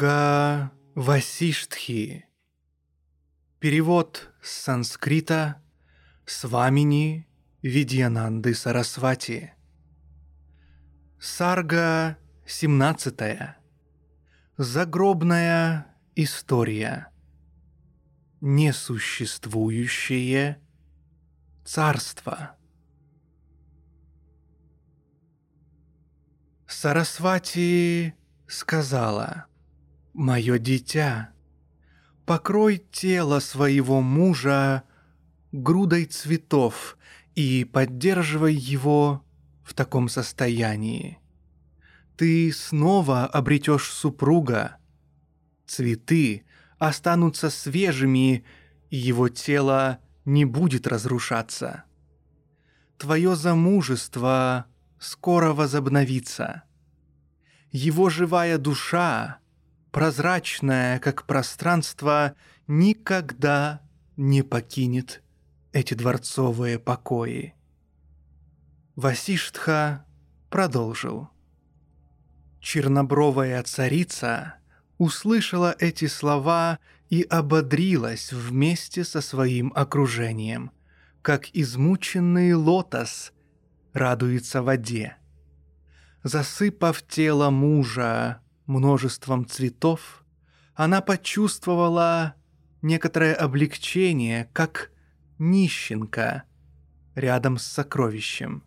Йога Васиштхи. Перевод с санскрита Свамини Видьянанды Сарасвати. Сарга 17. Загробная история. Несуществующее царство. Сарасвати сказала, «Мое дитя, покрой тело своего мужа грудой цветов и поддерживай его в таком состоянии. Ты снова обретешь супруга. Цветы останутся свежими, и его тело не будет разрушаться. Твое замужество скоро возобновится. Его живая душа, прозрачная, как пространство, никогда не покинет эти дворцовые покои. Васиштха продолжил. Чернобровая царица услышала эти слова и ободрилась вместе со своим окружением, как измученный лотос радуется воде засыпав тело мужа множеством цветов, она почувствовала некоторое облегчение, как нищенка рядом с сокровищем.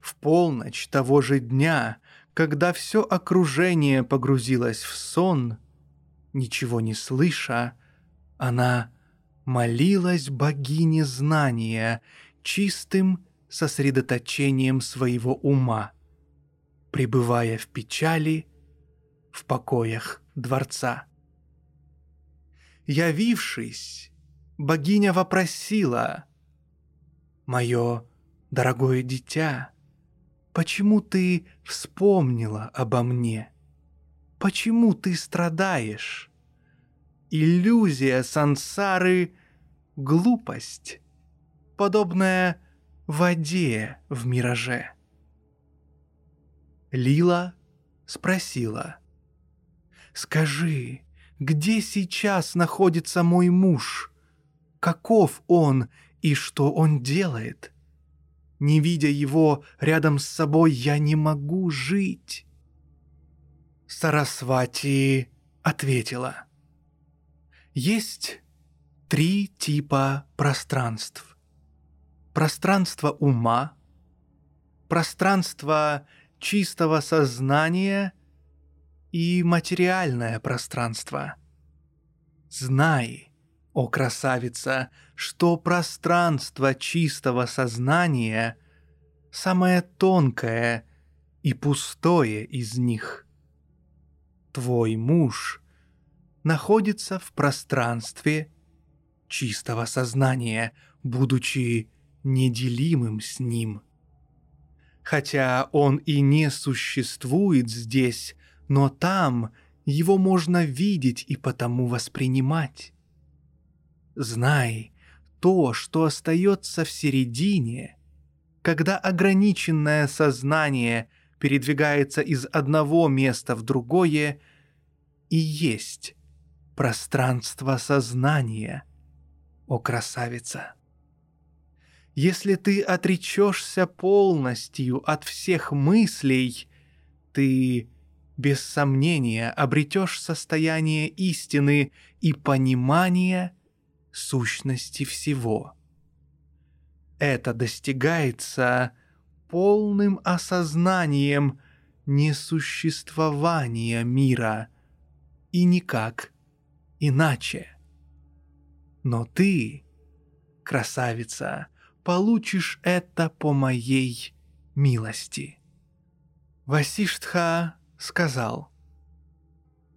В полночь того же дня, когда все окружение погрузилось в сон, ничего не слыша, она молилась богине знания чистым сосредоточением своего ума – пребывая в печали в покоях дворца. Явившись, богиня вопросила, «Мое дорогое дитя, почему ты вспомнила обо мне? Почему ты страдаешь? Иллюзия сансары — глупость, подобная воде в мираже». Лила спросила. «Скажи, где сейчас находится мой муж? Каков он и что он делает? Не видя его рядом с собой, я не могу жить». Сарасвати ответила. Есть три типа пространств. Пространство ума, пространство чистого сознания и материальное пространство. Знай, о красавица, что пространство чистого сознания самое тонкое и пустое из них. Твой муж находится в пространстве чистого сознания, будучи неделимым с ним – Хотя он и не существует здесь, но там его можно видеть и потому воспринимать. Знай, то, что остается в середине, когда ограниченное сознание передвигается из одного места в другое, и есть пространство сознания, о красавица. Если ты отречешься полностью от всех мыслей, ты без сомнения обретешь состояние истины и понимания сущности всего. Это достигается полным осознанием несуществования мира и никак иначе. Но ты, красавица, получишь это по моей милости». Васиштха сказал.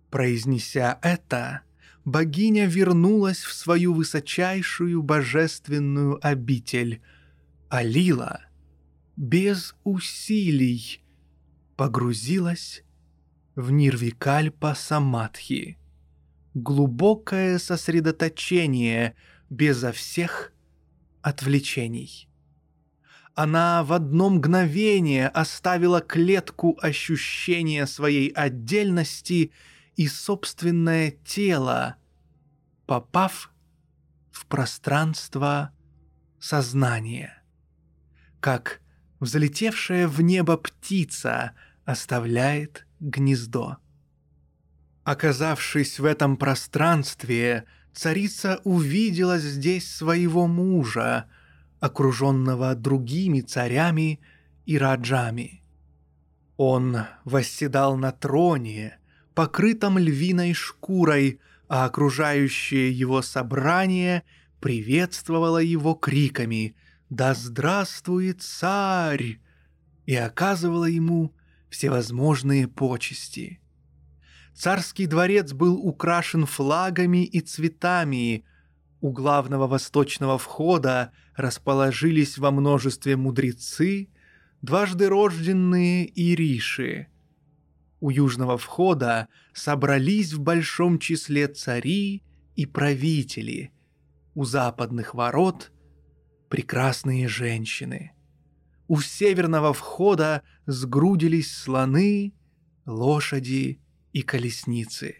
Произнеся это, богиня вернулась в свою высочайшую божественную обитель, а Лила без усилий погрузилась в Нирвикальпа Самадхи. Глубокое сосредоточение безо всех отвлечений. Она в одно мгновение оставила клетку ощущения своей отдельности и собственное тело, попав в пространство сознания. Как взлетевшая в небо птица оставляет гнездо. Оказавшись в этом пространстве, царица увидела здесь своего мужа, окруженного другими царями и раджами. Он восседал на троне, покрытом львиной шкурой, а окружающее его собрание приветствовало его криками «Да здравствует царь!» и оказывало ему всевозможные почести. Царский дворец был украшен флагами и цветами. У главного восточного входа расположились во множестве мудрецы, дважды рожденные ириши. У южного входа собрались в большом числе цари и правители. У западных ворот — прекрасные женщины. У северного входа сгрудились слоны, лошади и колесницы.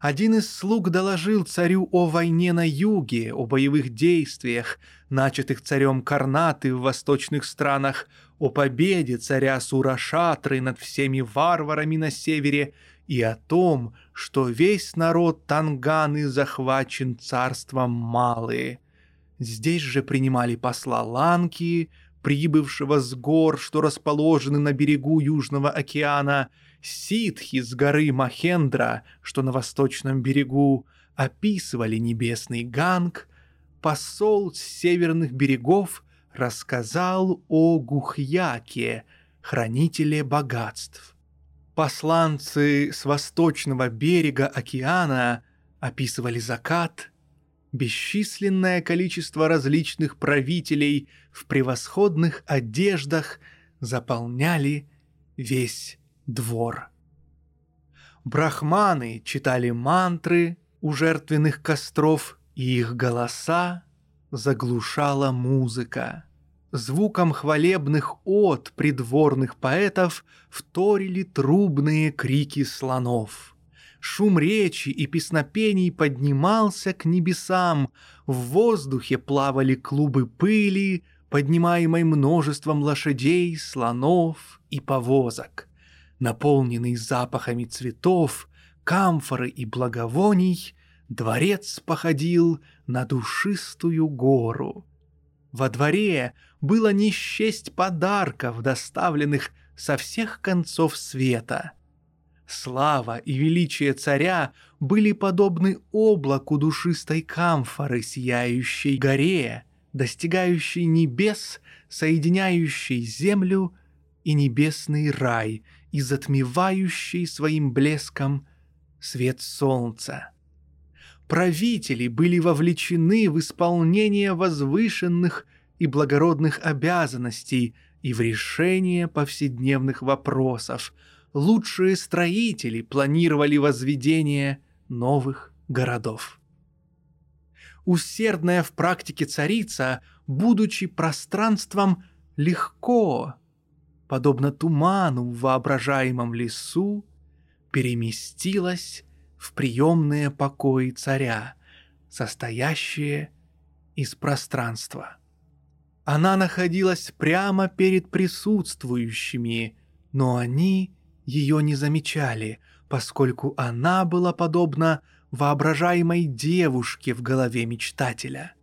Один из слуг доложил царю о войне на юге, о боевых действиях, начатых царем Карнаты в восточных странах, о победе царя Сурашатры над всеми варварами на севере и о том, что весь народ Танганы захвачен царством Малые. Здесь же принимали посла Ланки, прибывшего с гор, что расположены на берегу Южного океана, ситхи с горы Махендра, что на восточном берегу, описывали небесный ганг, посол с северных берегов рассказал о Гухьяке, хранителе богатств. Посланцы с восточного берега океана описывали закат, бесчисленное количество различных правителей в превосходных одеждах заполняли весь двор. Брахманы читали мантры у жертвенных костров, и их голоса заглушала музыка. Звуком хвалебных от придворных поэтов вторили трубные крики слонов. Шум речи и песнопений поднимался к небесам, в воздухе плавали клубы пыли, поднимаемой множеством лошадей, слонов и повозок наполненный запахами цветов, камфоры и благовоний, дворец походил на душистую гору. Во дворе было не счесть подарков, доставленных со всех концов света. Слава и величие царя были подобны облаку душистой камфоры, сияющей горе, достигающей небес, соединяющей землю и небесный рай — и затмевающий своим блеском свет солнца. Правители были вовлечены в исполнение возвышенных и благородных обязанностей и в решение повседневных вопросов. Лучшие строители планировали возведение новых городов. Усердная в практике царица, будучи пространством, легко подобно туману в воображаемом лесу, переместилась в приемные покои царя, состоящие из пространства. Она находилась прямо перед присутствующими, но они ее не замечали, поскольку она была подобна воображаемой девушке в голове мечтателя.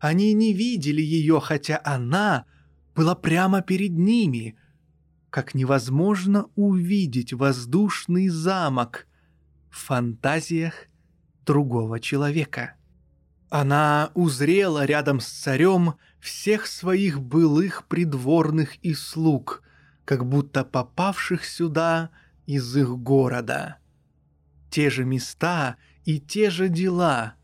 Они не видели ее, хотя она — была прямо перед ними, как невозможно увидеть воздушный замок в фантазиях другого человека. Она узрела рядом с царем всех своих былых придворных и слуг, как будто попавших сюда из их города. Те же места и те же дела,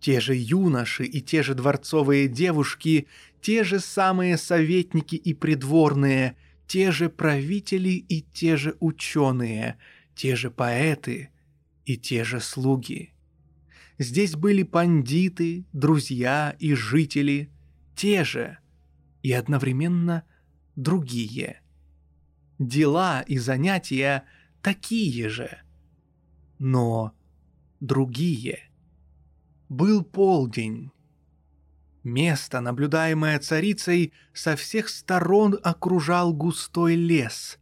те же юноши и те же дворцовые девушки, те же самые советники и придворные, те же правители и те же ученые, те же поэты и те же слуги. Здесь были пандиты, друзья и жители, те же и одновременно другие. Дела и занятия такие же, но другие. Был полдень. Место, наблюдаемое царицей, со всех сторон окружал густой лес.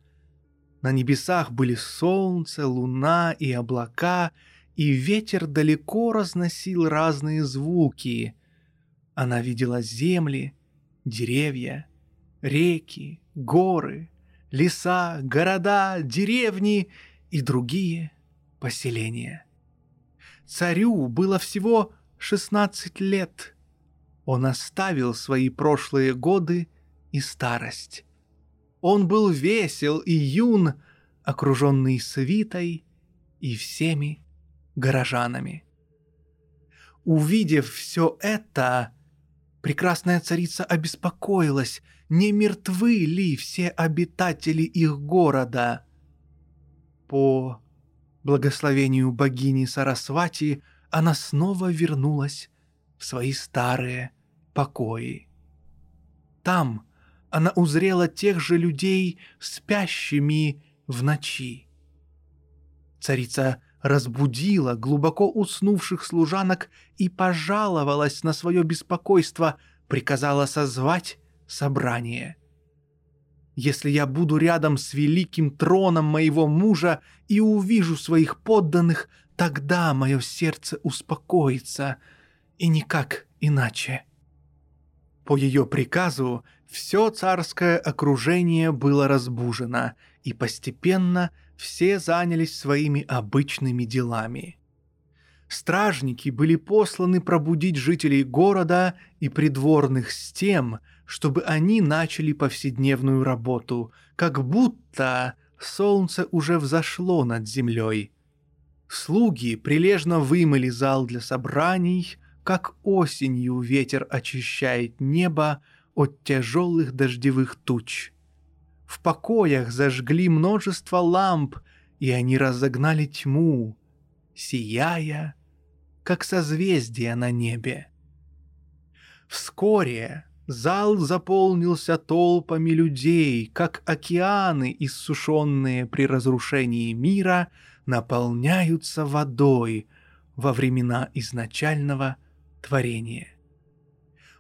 На небесах были солнце, луна и облака — и ветер далеко разносил разные звуки. Она видела земли, деревья, реки, горы, леса, города, деревни и другие поселения. Царю было всего 16 лет. Он оставил свои прошлые годы и старость. Он был весел и юн, окруженный свитой и всеми горожанами. Увидев все это, прекрасная царица обеспокоилась, не мертвы ли все обитатели их города. По благословению богини Сарасвати она снова вернулась в свои старые покои. Там она узрела тех же людей, спящими в ночи. Царица разбудила глубоко уснувших служанок и пожаловалась на свое беспокойство, приказала созвать собрание. Если я буду рядом с великим троном моего мужа и увижу своих подданных, тогда мое сердце успокоится, и никак иначе. По ее приказу все царское окружение было разбужено, и постепенно – все занялись своими обычными делами. Стражники были посланы пробудить жителей города и придворных с тем, чтобы они начали повседневную работу, как будто солнце уже взошло над землей. Слуги прилежно вымыли зал для собраний, как осенью ветер очищает небо от тяжелых дождевых туч. В покоях зажгли множество ламп, и они разогнали тьму, сияя, как созвездия на небе. Вскоре зал заполнился толпами людей, как океаны, иссушенные при разрушении мира, наполняются водой во времена изначального творения.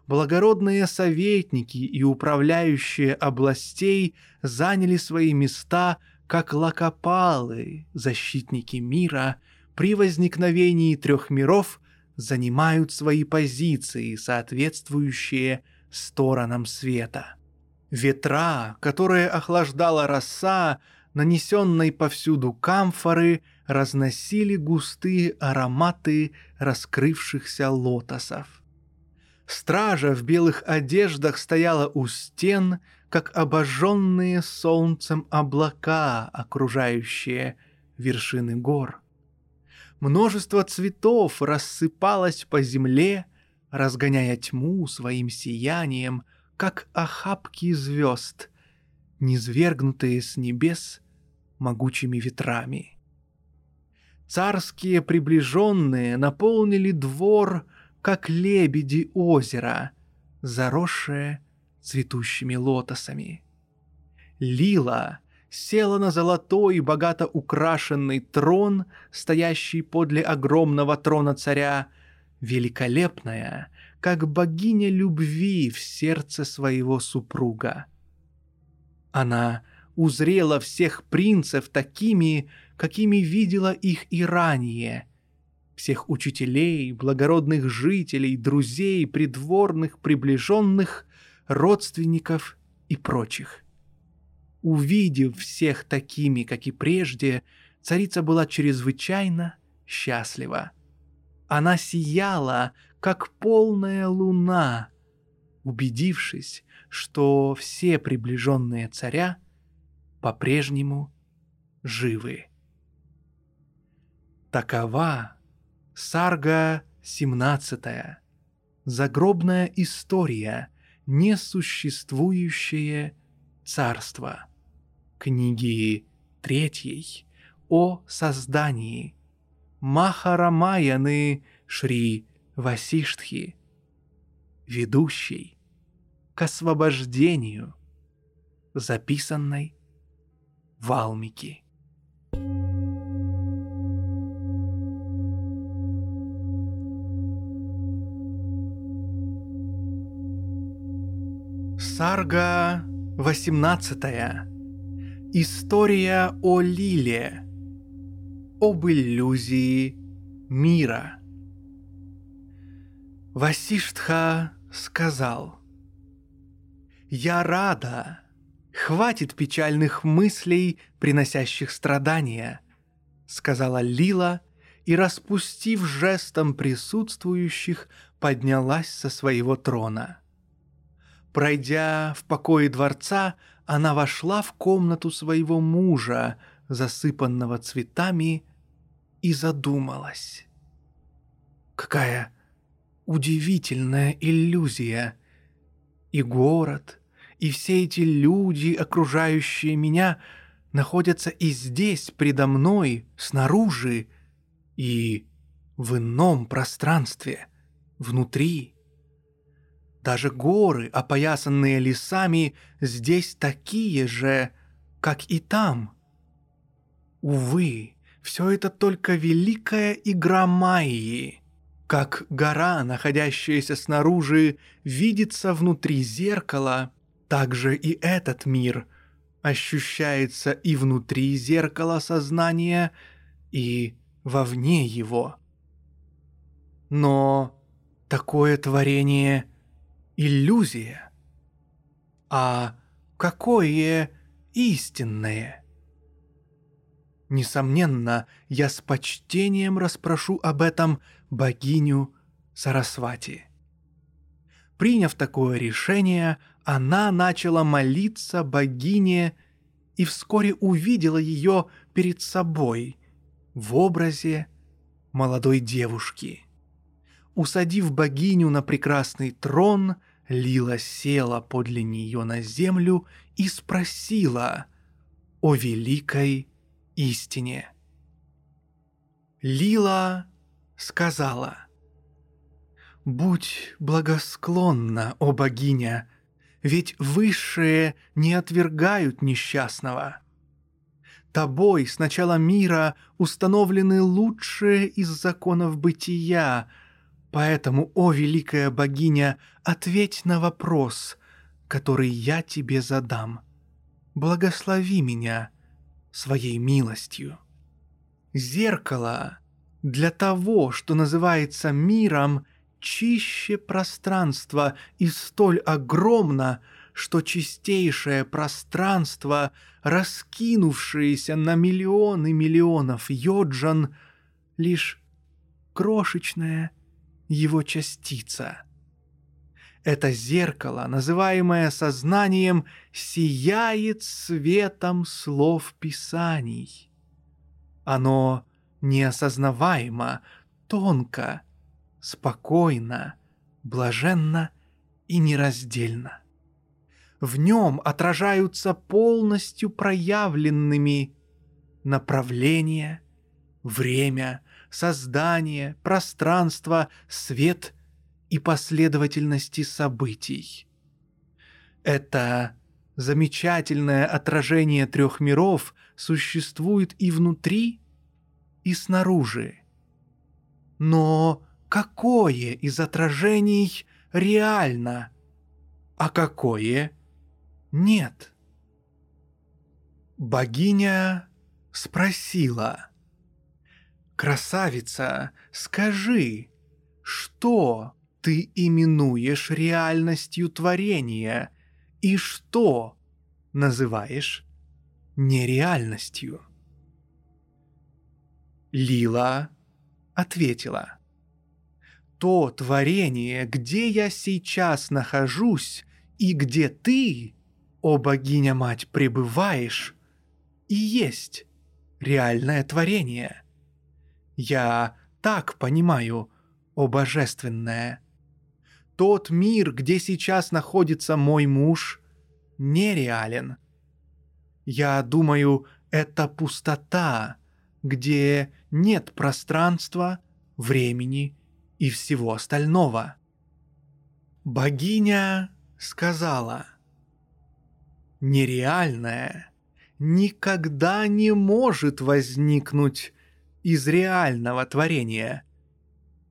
Благородные советники и управляющие областей заняли свои места как лакопалы, защитники мира, при возникновении трех миров занимают свои позиции, соответствующие сторонам света. Ветра, которые охлаждала роса, нанесенной повсюду камфоры, разносили густые ароматы раскрывшихся лотосов. Стража в белых одеждах стояла у стен, как обожженные солнцем облака, окружающие вершины гор. Множество цветов рассыпалось по земле, разгоняя тьму своим сиянием, как охапки звезд, низвергнутые с небес могучими ветрами. Царские приближенные наполнили двор как лебеди озера, заросшее цветущими лотосами. Лила села на золотой, богато украшенный трон, стоящий подле огромного трона царя, великолепная, как богиня любви в сердце своего супруга. Она узрела всех принцев такими, какими видела их и ранее — всех учителей, благородных жителей, друзей, придворных, приближенных, родственников и прочих. Увидев всех такими, как и прежде, царица была чрезвычайно счастлива. Она сияла, как полная луна, убедившись, что все приближенные царя по-прежнему живы. Такова Сарга 17. Загробная история, несуществующее царство. Книги третьей о создании. Махарамаяны Шри Васиштхи. Ведущий к освобождению, записанной Валмики. Сарга 18. История о Лиле. Об иллюзии мира. Васиштха сказал. «Я рада. Хватит печальных мыслей, приносящих страдания», — сказала Лила, и, распустив жестом присутствующих, поднялась со своего трона — Пройдя в покое дворца, она вошла в комнату своего мужа, засыпанного цветами, и задумалась. Какая удивительная иллюзия! И город, и все эти люди, окружающие меня, находятся и здесь, предо мной, снаружи, и в ином пространстве, внутри. Даже горы, опоясанные лесами, здесь такие же, как и там. Увы, все это только великая игра Майи. Как гора, находящаяся снаружи, видится внутри зеркала, так же и этот мир ощущается и внутри зеркала сознания, и вовне его. Но такое творение – иллюзия. А какое истинное? Несомненно, я с почтением расспрошу об этом богиню Сарасвати. Приняв такое решение, она начала молиться богине и вскоре увидела ее перед собой в образе молодой девушки. Усадив богиню на прекрасный трон, Лила села подле нее на землю и спросила о великой истине. Лила сказала, «Будь благосклонна, о богиня, ведь высшие не отвергают несчастного. Тобой с начала мира установлены лучшие из законов бытия — Поэтому, о великая богиня, ответь на вопрос, который я тебе задам. Благослови меня своей милостью. Зеркало для того, что называется миром, чище пространства и столь огромно, что чистейшее пространство, раскинувшееся на миллионы миллионов йоджан, лишь крошечное – его частица. Это зеркало, называемое сознанием, сияет светом слов Писаний. Оно неосознаваемо, тонко, спокойно, блаженно и нераздельно. В нем отражаются полностью проявленными направление, время, создание, пространство, свет и последовательности событий. Это замечательное отражение трех миров существует и внутри, и снаружи. Но какое из отражений реально, а какое нет? Богиня спросила – «Красавица, скажи, что ты именуешь реальностью творения и что называешь нереальностью?» Лила ответила. То творение, где я сейчас нахожусь и где ты, о богиня-мать, пребываешь, и есть реальное творение. Я так понимаю, о божественное. Тот мир, где сейчас находится мой муж, нереален. Я думаю, это пустота, где нет пространства, времени и всего остального. Богиня сказала, «Нереальное никогда не может возникнуть из реального творения,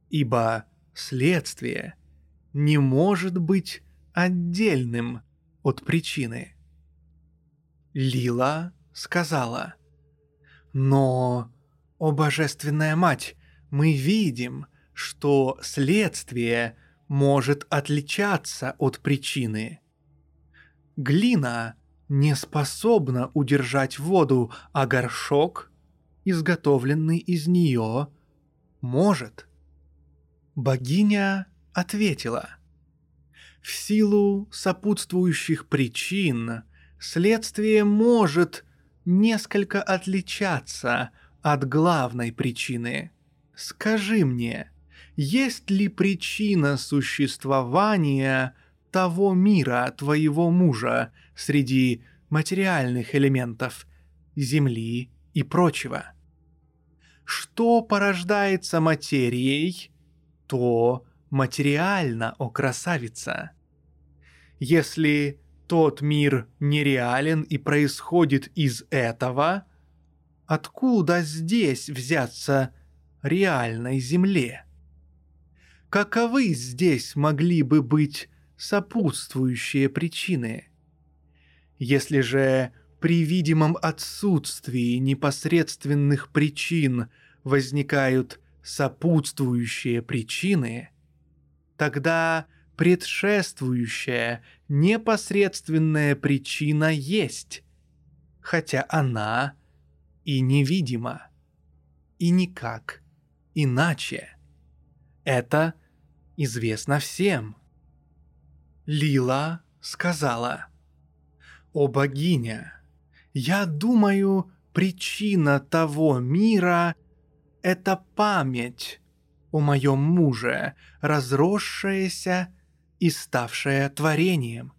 ибо следствие не может быть отдельным от причины». Лила сказала, «Но, о божественная мать, мы видим, что следствие может отличаться от причины. Глина не способна удержать воду, а горшок, изготовленный из нее, может. Богиня ответила. В силу сопутствующих причин следствие может несколько отличаться от главной причины. Скажи мне, есть ли причина существования того мира твоего мужа среди материальных элементов Земли и прочего? Что порождается материей, то материально, о красавица. Если тот мир нереален и происходит из этого, откуда здесь взяться реальной Земле? Каковы здесь могли бы быть сопутствующие причины? Если же при видимом отсутствии непосредственных причин возникают сопутствующие причины, тогда предшествующая непосредственная причина есть, хотя она и невидима, и никак иначе. Это известно всем. Лила сказала, «О богиня, я думаю, причина того мира — это память о моем муже, разросшаяся и ставшая творением.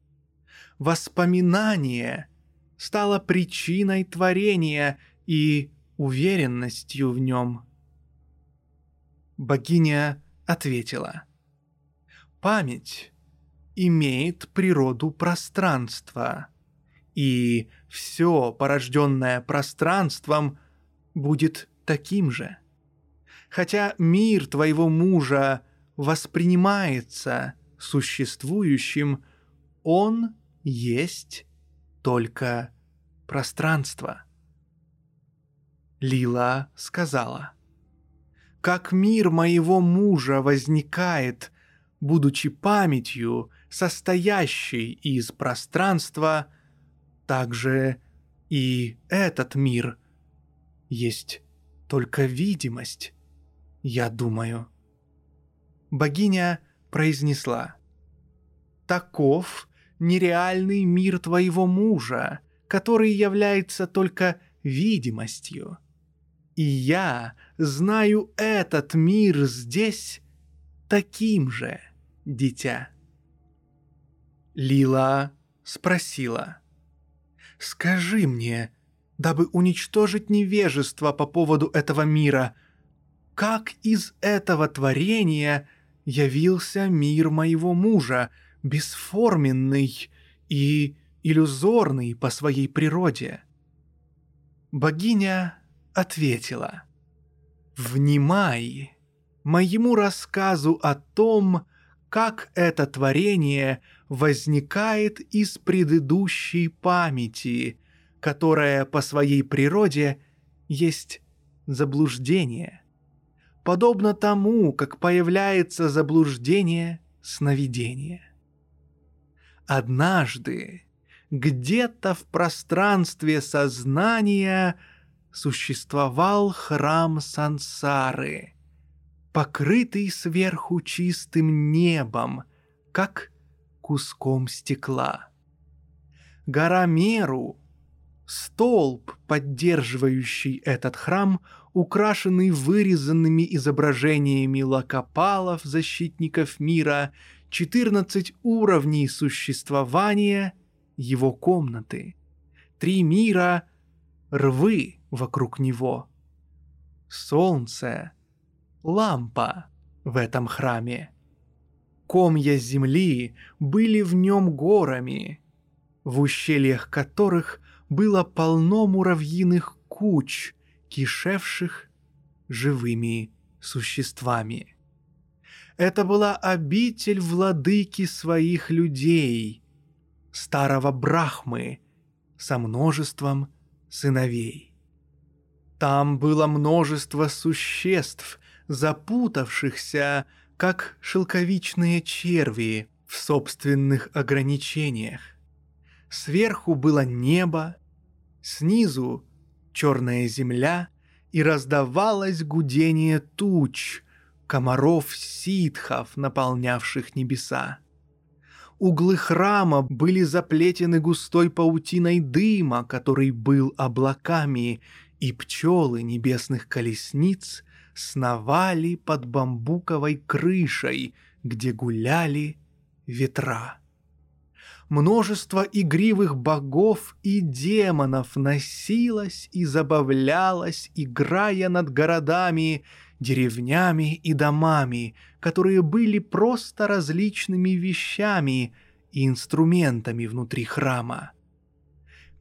Воспоминание стало причиной творения и уверенностью в нем. Богиня ответила. Память имеет природу пространства, и все, порожденное пространством, будет таким же. Хотя мир твоего мужа воспринимается существующим, он есть только пространство. Лила сказала, «Как мир моего мужа возникает, будучи памятью, состоящей из пространства, так же и этот мир есть только видимость, я думаю». Богиня произнесла, «Таков нереальный мир твоего мужа, который является только видимостью. И я знаю этот мир здесь таким же, дитя». Лила спросила, «Скажи мне, дабы уничтожить невежество по поводу этого мира, как из этого творения явился мир моего мужа, бесформенный и иллюзорный по своей природе?» Богиня ответила, «Внимай моему рассказу о том, как это творение возникает из предыдущей памяти, которая по своей природе есть заблуждение. Подобно тому, как появляется заблуждение сновидения. Однажды где-то в пространстве сознания существовал храм сансары, покрытый сверху чистым небом, как куском стекла. Гора Меру, столб, поддерживающий этот храм, украшенный вырезанными изображениями лакопалов, защитников мира, 14 уровней существования его комнаты, три мира, рвы вокруг него, солнце, лампа в этом храме. Комья земли были в нем горами, в ущельях которых было полно муравьиных куч, кишевших живыми существами. Это была обитель владыки своих людей, старого Брахмы, со множеством сыновей. Там было множество существ, запутавшихся, как шелковичные черви в собственных ограничениях. Сверху было небо, снизу черная земля, и раздавалось гудение туч, комаров-ситхов, наполнявших небеса. Углы храма были заплетены густой паутиной дыма, который был облаками, и пчелы небесных колесниц сновали под бамбуковой крышей, где гуляли ветра. Множество игривых богов и демонов носилось и забавлялось, играя над городами, деревнями и домами, которые были просто различными вещами и инструментами внутри храма.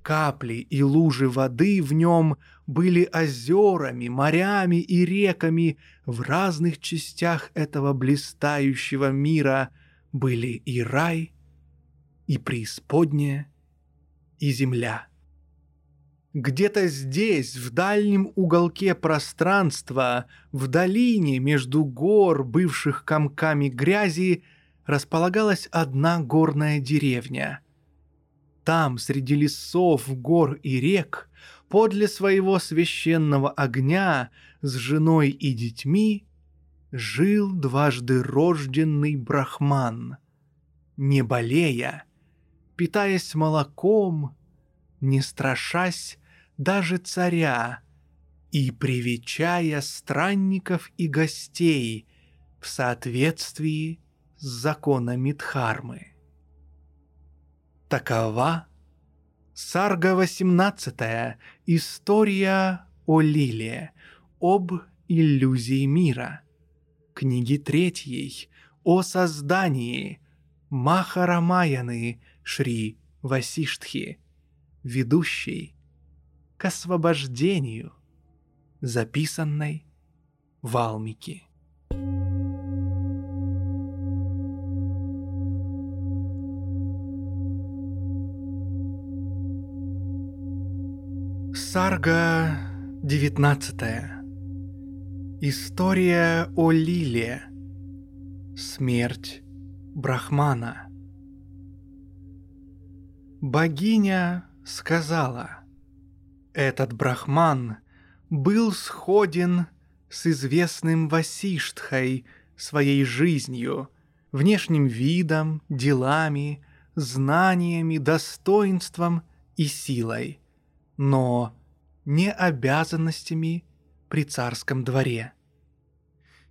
Капли и лужи воды в нем были озерами, морями и реками в разных частях этого блистающего мира были и рай, и преисподняя, и земля. Где-то здесь, в дальнем уголке пространства, в долине между гор, бывших комками грязи, располагалась одна горная деревня. Там, среди лесов, гор и рек, подле своего священного огня с женой и детьми жил дважды рожденный брахман, не болея, питаясь молоком, не страшась даже царя и привечая странников и гостей в соответствии с законами Дхармы. Такова Сарга 18. История о Лиле, об иллюзии мира. Книги третьей о создании Махарамаяны Шри Васиштхи, ведущей к освобождению, записанной Валмики. Сарга 19. История о Лиле. Смерть Брахмана. Богиня сказала, «Этот Брахман был сходен с известным Васиштхой своей жизнью, внешним видом, делами, знаниями, достоинством и силой, но не обязанностями при царском дворе.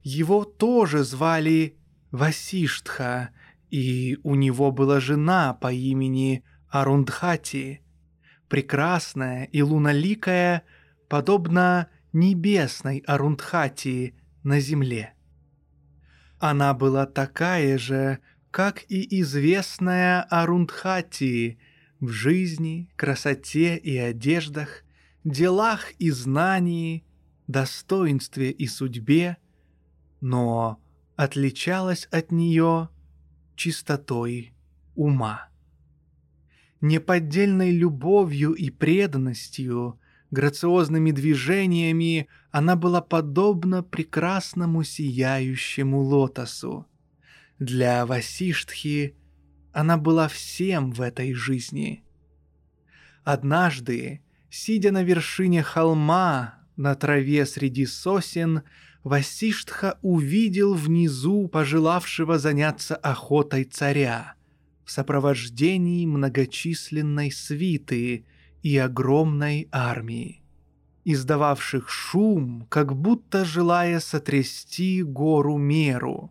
Его тоже звали Васиштха, и у него была жена по имени Арундхати, прекрасная и луналикая, подобно небесной Арундхати на земле. Она была такая же, как и известная Арундхати в жизни, красоте и одеждах, делах и знании, достоинстве и судьбе, но отличалась от нее чистотой ума. Неподдельной любовью и преданностью, грациозными движениями она была подобна прекрасному сияющему лотосу. Для Васиштхи она была всем в этой жизни. Однажды, сидя на вершине холма, на траве среди сосен, Васиштха увидел внизу пожелавшего заняться охотой царя в сопровождении многочисленной свиты и огромной армии, издававших шум, как будто желая сотрясти гору меру.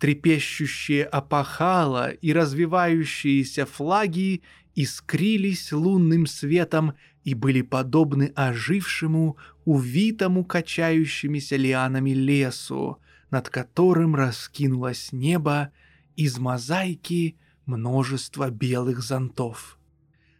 Трепещущие опахала и развивающиеся флаги искрились лунным светом и были подобны ожившему, увитому качающимися лианами лесу, над которым раскинулось небо из мозаики множество белых зонтов.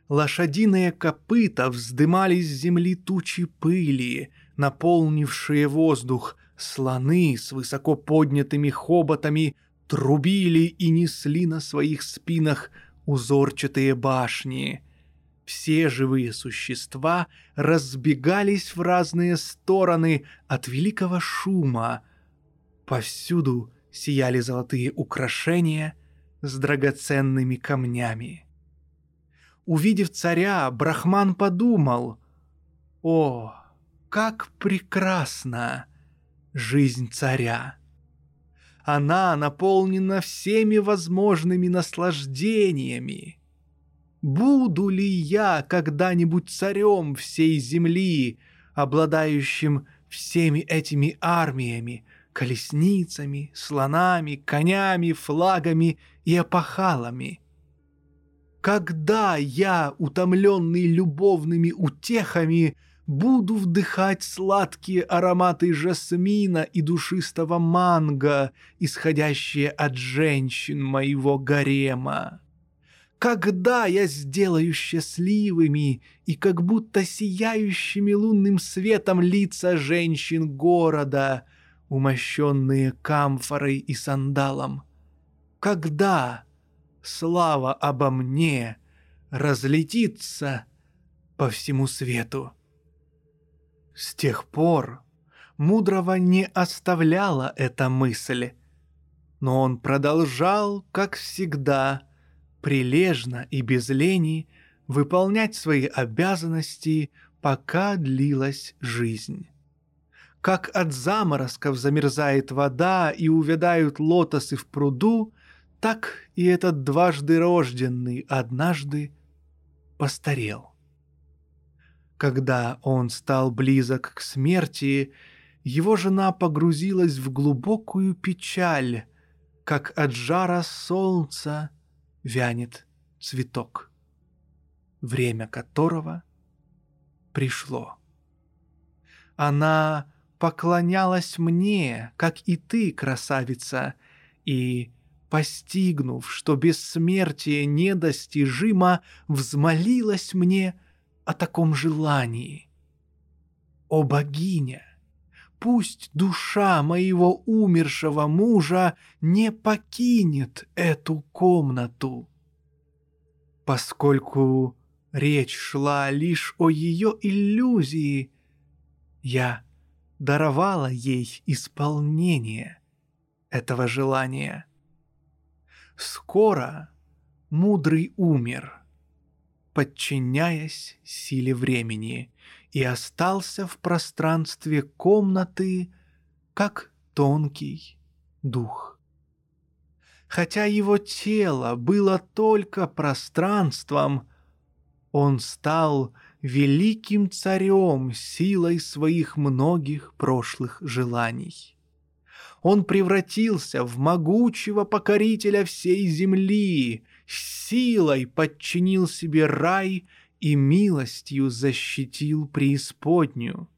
Лошадиные копыта вздымались с земли тучи пыли, наполнившие воздух, слоны с высоко поднятыми хоботами трубили и несли на своих спинах узорчатые башни — все живые существа разбегались в разные стороны от великого шума. Повсюду сияли золотые украшения с драгоценными камнями. Увидев царя, Брахман подумал, «О, как прекрасна жизнь царя!» Она наполнена всеми возможными наслаждениями. Буду ли я когда-нибудь царем всей земли, обладающим всеми этими армиями, колесницами, слонами, конями, флагами и опахалами? Когда я, утомленный любовными утехами, буду вдыхать сладкие ароматы жасмина и душистого манго, исходящие от женщин моего гарема? Когда я сделаю счастливыми и как будто сияющими лунным светом лица женщин города, умощенные камфорой и сандалом? Когда слава обо мне разлетится по всему свету? С тех пор мудрого не оставляла эта мысль, но он продолжал, как всегда, прилежно и без лени выполнять свои обязанности, пока длилась жизнь. Как от заморозков замерзает вода и увядают лотосы в пруду, так и этот дважды рожденный однажды постарел. Когда он стал близок к смерти, его жена погрузилась в глубокую печаль, как от жара солнца вянет цветок, время которого пришло. Она поклонялась мне, как и ты, красавица, и, постигнув, что бессмертие недостижимо, взмолилась мне о таком желании. О богиня! пусть душа моего умершего мужа не покинет эту комнату. Поскольку речь шла лишь о ее иллюзии, я даровала ей исполнение этого желания. Скоро мудрый умер, подчиняясь силе времени, и остался в пространстве комнаты, как тонкий дух. Хотя его тело было только пространством, он стал великим царем силой своих многих прошлых желаний. Он превратился в могучего покорителя всей земли, силой подчинил себе рай и милостью защитил преисподнюю,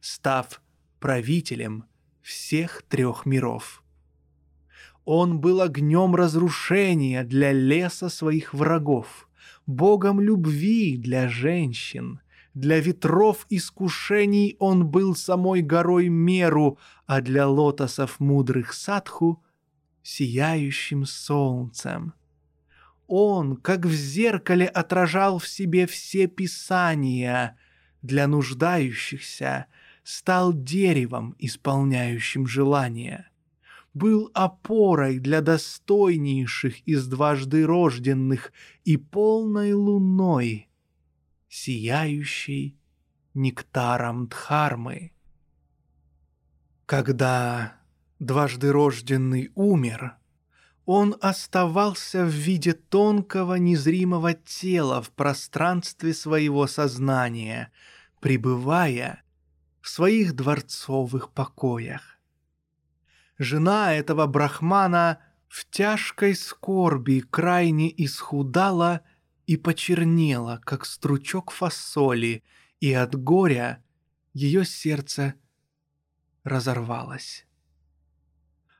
став правителем всех трех миров. Он был огнем разрушения для леса своих врагов, богом любви для женщин, для ветров искушений он был самой горой меру, а для лотосов мудрых садху — сияющим солнцем — он, как в зеркале, отражал в себе все писания. Для нуждающихся, стал деревом, исполняющим желания, был опорой для достойнейших из дважды рожденных и полной луной, сияющей нектаром Дхармы. Когда дважды рожденный умер, он оставался в виде тонкого незримого тела в пространстве своего сознания, пребывая в своих дворцовых покоях. Жена этого брахмана в тяжкой скорби крайне исхудала почернела, как стручок фасоли, и от горя ее сердце разорвалось.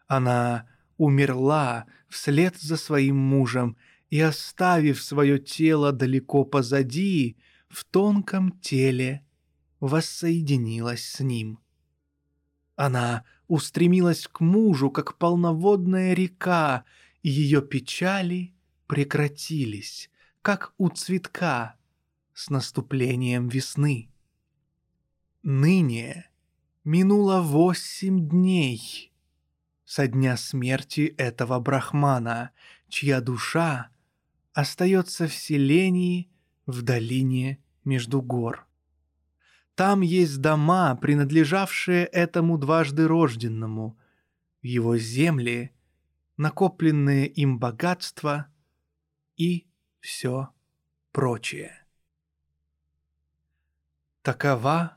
Она умерла вслед за своим мужем и, оставив свое тело далеко позади, в тонком теле воссоединилась с ним. Она устремилась к мужу, как полноводная река, и ее печали прекратились, как у цветка с наступлением весны. Ныне минуло восемь дней со дня смерти этого брахмана, чья душа остается в селении в долине между гор. Там есть дома, принадлежавшие этому дважды рожденному, его земле накопленные им богатства и все прочее. Такова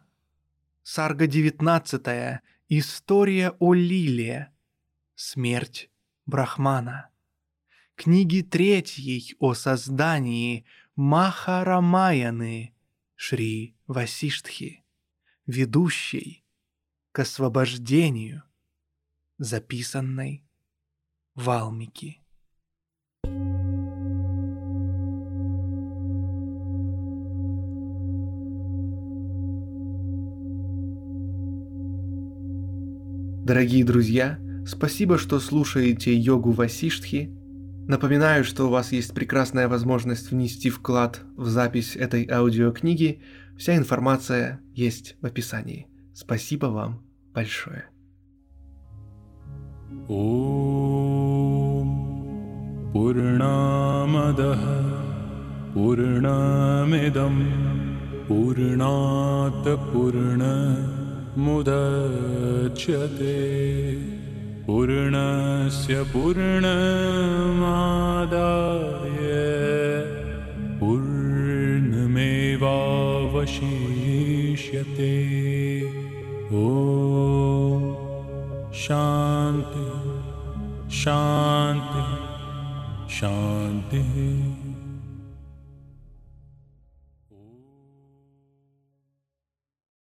Сарга 19 История о Лиле. Смерть Брахмана. Книги третьей о создании Махарамаяны Шри Васиштхи, ведущей к освобождению, записанной Валмики. Дорогие друзья, спасибо, что слушаете йогу Васиштхи. Напоминаю, что у вас есть прекрасная возможность внести вклад в запись этой аудиокниги. Вся информация есть в описании. Спасибо вам большое. पूर्णामदः पूर्णमिदं पूर्णात् पूर्णमुदच्यते पूर्णस्य पूर्णमादाय पूर्णमेवावशिष्यते। ॐ शान्ति शान्ति शान्तिः